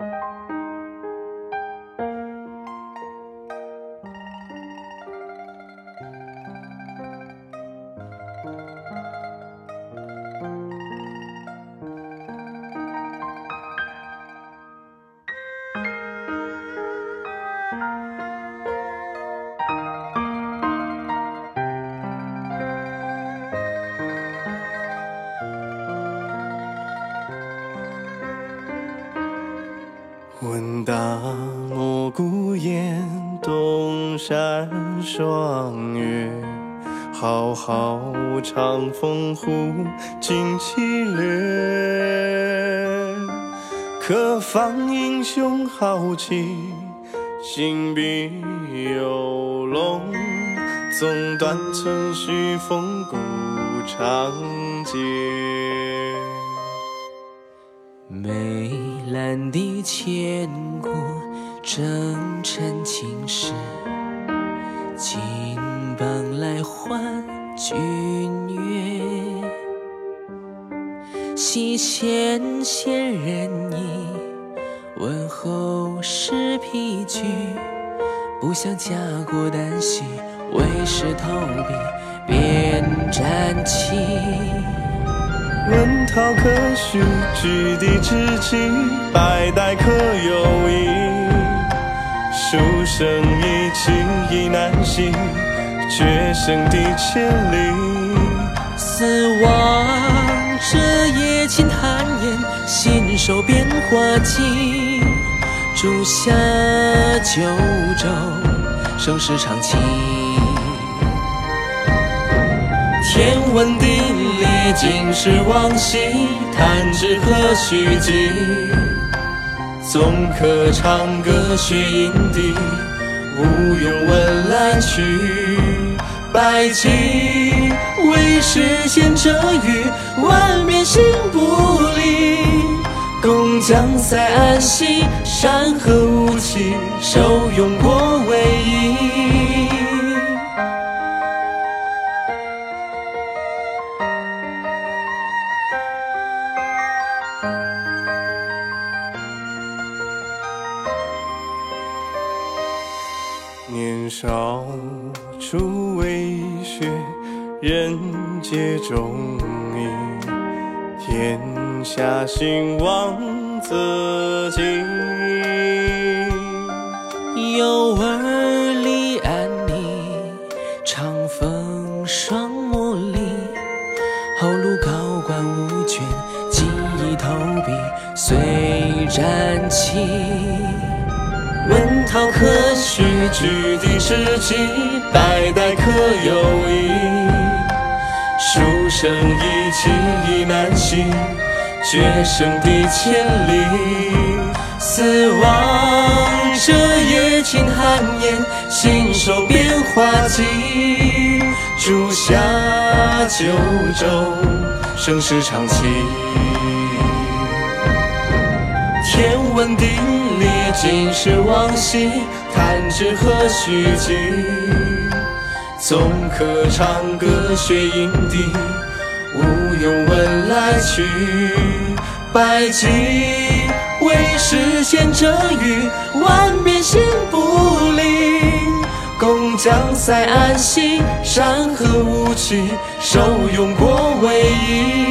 Música 闻大漠孤烟，东山霜月。浩浩长风忽惊凄掠。可放英雄豪气，心笔游龙。纵断层虚风古长街。美满地千古征尘青史，金榜来还君悦。西县闲人意，问候是疲居。不想家国旦夕，为师投笔便战旗。问涛可许？举地之际，百代可有意？书生意气意难行，决胜地千里。思望这夜轻叹烟，信手变化机。朱下九州，盛世长情。天文地理，今时往昔，弹指何须记？纵可长歌血饮笛，无用问来去。百计为实现这语，万变心不离。共将塞安息，山河无期，受用过年少初为学，人皆中意。天下兴亡则尽。有儿立安妮，长风霜茉莉。后路高官无倦，记忆投笔随战旗。问涛可许？举地之际，代代可有意？书生意气意难行，决胜地千里。四望这夜轻寒烟，信手变化机。朱下九州，盛世长情。天文地理，今时往昔，弹指何须记？纵可长歌血饮滴，无用问来去。百计为实现这语，万变心不离。共将塞安息，山河无期，受用过为宜。